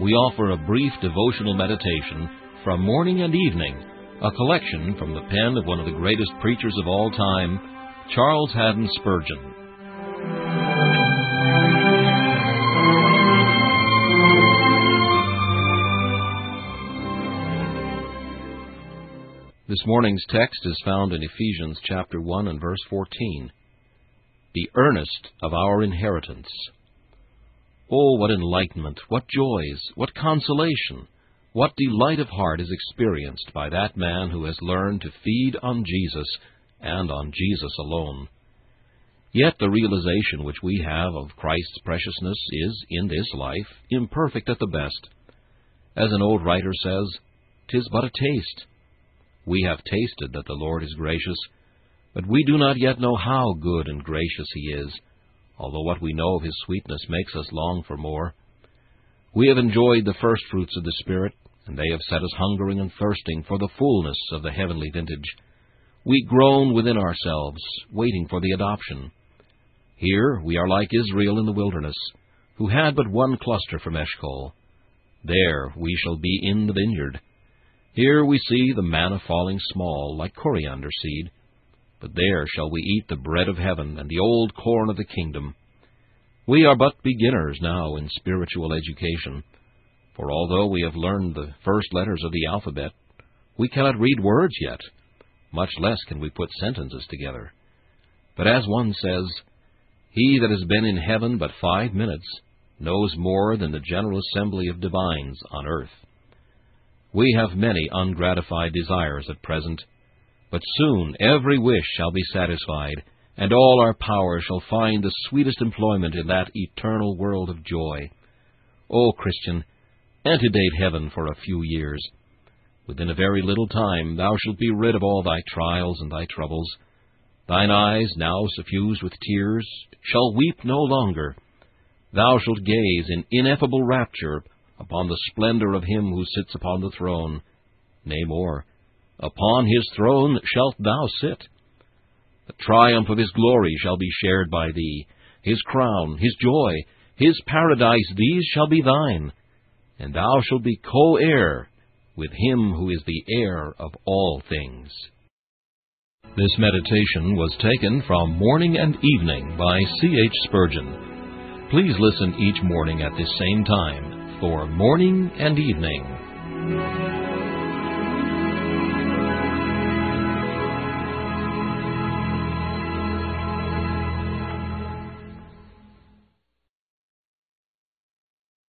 we offer a brief devotional meditation from morning and evening, a collection from the pen of one of the greatest preachers of all time, Charles Haddon Spurgeon. This morning's text is found in Ephesians chapter 1 and verse 14. The earnest of our inheritance. Oh, what enlightenment, what joys, what consolation, what delight of heart is experienced by that man who has learned to feed on Jesus and on Jesus alone. Yet the realization which we have of Christ's preciousness is, in this life, imperfect at the best. As an old writer says, "'Tis but a taste." We have tasted that the Lord is gracious, but we do not yet know how good and gracious He is although what we know of his sweetness makes us long for more. We have enjoyed the first fruits of the Spirit, and they have set us hungering and thirsting for the fullness of the heavenly vintage. We groan within ourselves, waiting for the adoption. Here we are like Israel in the wilderness, who had but one cluster from Eshcol. There we shall be in the vineyard. Here we see the manna falling small, like coriander seed. But there shall we eat the bread of heaven and the old corn of the kingdom. We are but beginners now in spiritual education, for although we have learned the first letters of the alphabet, we cannot read words yet, much less can we put sentences together. But as one says, He that has been in heaven but five minutes knows more than the general assembly of divines on earth. We have many ungratified desires at present, but soon every wish shall be satisfied, and all our power shall find the sweetest employment in that eternal world of joy. O Christian, antedate heaven for a few years. Within a very little time thou shalt be rid of all thy trials and thy troubles. Thine eyes, now suffused with tears, shall weep no longer. Thou shalt gaze in ineffable rapture upon the splendor of him who sits upon the throne. Nay more, Upon his throne shalt thou sit. The triumph of his glory shall be shared by thee. His crown, his joy, his paradise, these shall be thine. And thou shalt be co heir with him who is the heir of all things. This meditation was taken from Morning and Evening by C. H. Spurgeon. Please listen each morning at this same time for Morning and Evening.